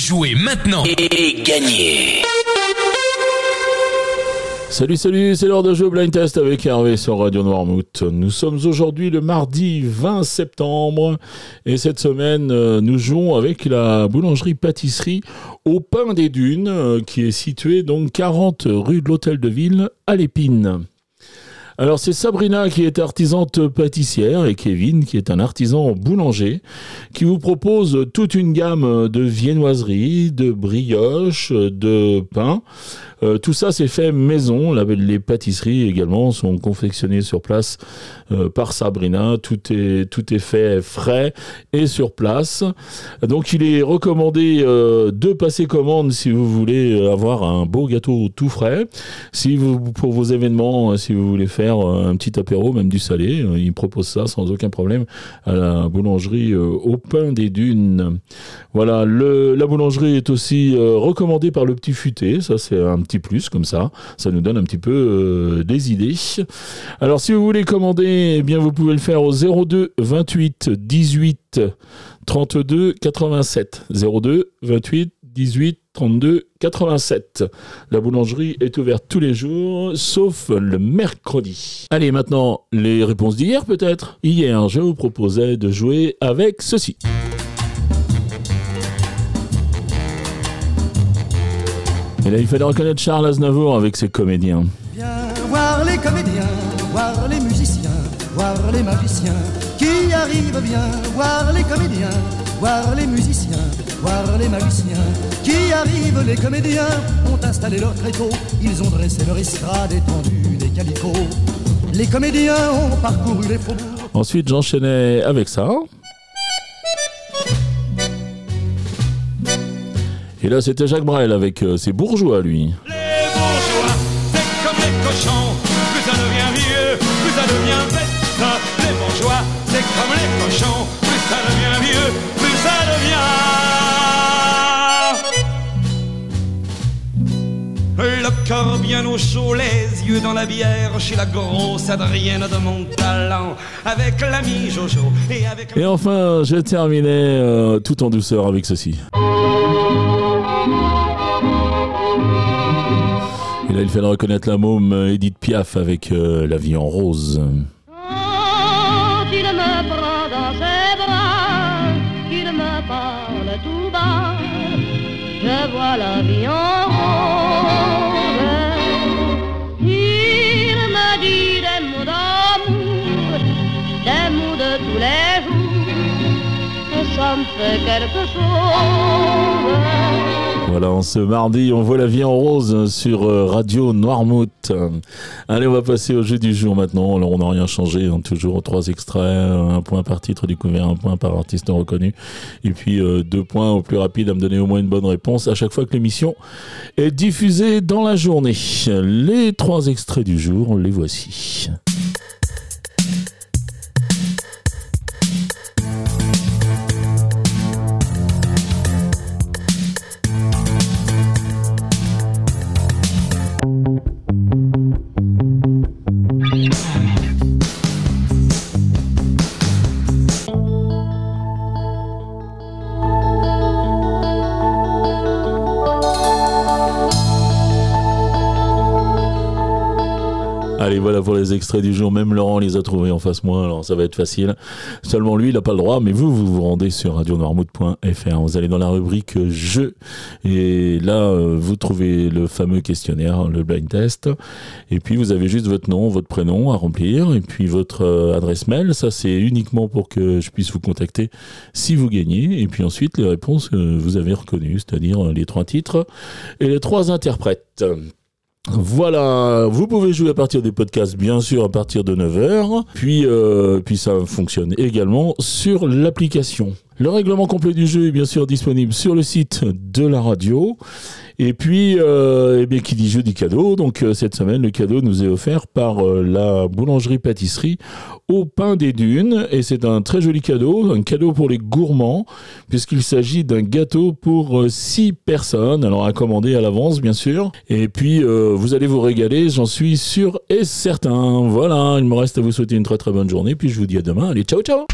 Jouez maintenant et gagnez Salut, salut, c'est l'heure de jeu Blind Test avec Hervé sur Radio Noirmouth. Nous sommes aujourd'hui le mardi 20 septembre et cette semaine, euh, nous jouons avec la boulangerie-pâtisserie au Pain des Dunes euh, qui est située donc 40 rue de l'Hôtel de Ville à l'Épine. Alors c'est Sabrina qui est artisante pâtissière et Kevin qui est un artisan boulanger qui vous propose toute une gamme de viennoiseries, de brioches, de pain euh, tout ça, c'est fait maison. les pâtisseries également sont confectionnées sur place euh, par Sabrina. Tout est, tout est fait frais et sur place. Donc, il est recommandé euh, de passer commande si vous voulez avoir un beau gâteau tout frais. Si vous, pour vos événements, si vous voulez faire un petit apéro, même du salé, il propose ça sans aucun problème à la boulangerie au pain des dunes. Voilà, la boulangerie est aussi recommandée par le petit futé. Ça, c'est un plus comme ça. Ça nous donne un petit peu euh, des idées. Alors si vous voulez commander, eh bien vous pouvez le faire au 02 28 18 32 87. 02 28 18 32 87. La boulangerie est ouverte tous les jours, sauf le mercredi. Allez, maintenant, les réponses d'hier peut-être? Hier, je vous proposais de jouer avec ceci. Et là, il fallait reconnaître Charles Aznavour avec ses comédiens. Voir les comédiens, voir les musiciens, voir les magiciens qui. Viens voir les comédiens, voir les musiciens, les magiciens qui arrivent. Les comédiens ont installé leur tréteau, ils ont dressé leur estrade étendue des calicots. Les comédiens ont parcouru les faubourgs. Ensuite, j'enchaînais avec ça. Et là, c'était Jacques Brel avec euh, ses bourgeois, lui. Les bourgeois, c'est comme les cochons. Plus ça devient vieux, plus ça devient bête. Les bourgeois, c'est comme les bien au chaud, les yeux dans la bière, chez la grosse Adrienne de mon talent, avec l'ami Jojo et avec. Et enfin, je terminais euh, tout en douceur avec ceci. Et là, il fallait reconnaître la môme Edith Piaf avec euh, La vie en rose. Quand il me prend dans ses bras, qu'il me parle tout bas, je vois la vie en Voilà, en ce mardi, on voit la vie en rose sur euh, Radio Noirmouth. Allez, on va passer au jeu du jour maintenant. Alors, on n'a rien changé, hein. toujours trois extraits, un point par titre découvert, un point par artiste reconnu, et puis euh, deux points au plus rapide à me donner au moins une bonne réponse à chaque fois que l'émission est diffusée dans la journée. Les trois extraits du jour, les voici. Voilà pour les extraits du jour. Même Laurent les a trouvés en face moi, alors ça va être facile. Seulement lui, il n'a pas le droit, mais vous, vous vous rendez sur radionoirmouth.fr. Vous allez dans la rubrique jeux et là, euh, vous trouvez le fameux questionnaire, le blind test. Et puis, vous avez juste votre nom, votre prénom à remplir et puis votre euh, adresse mail. Ça, c'est uniquement pour que je puisse vous contacter si vous gagnez. Et puis ensuite, les réponses que vous avez reconnues, c'est-à-dire les trois titres et les trois interprètes. Voilà, vous pouvez jouer à partir des podcasts, bien sûr, à partir de 9h. Puis, euh, puis ça fonctionne également sur l'application. Le règlement complet du jeu est bien sûr disponible sur le site de la radio. Et puis, euh, eh qui dit jeu dit cadeau. Donc, euh, cette semaine, le cadeau nous est offert par euh, la boulangerie-pâtisserie au pain des dunes. Et c'est un très joli cadeau, un cadeau pour les gourmands, puisqu'il s'agit d'un gâteau pour six personnes. Alors, à commander à l'avance, bien sûr. Et puis, vous allez vous régaler, j'en suis sûr et certain. Voilà, il me reste à vous souhaiter une très très bonne journée. Puis, je vous dis à demain. Allez, ciao, ciao!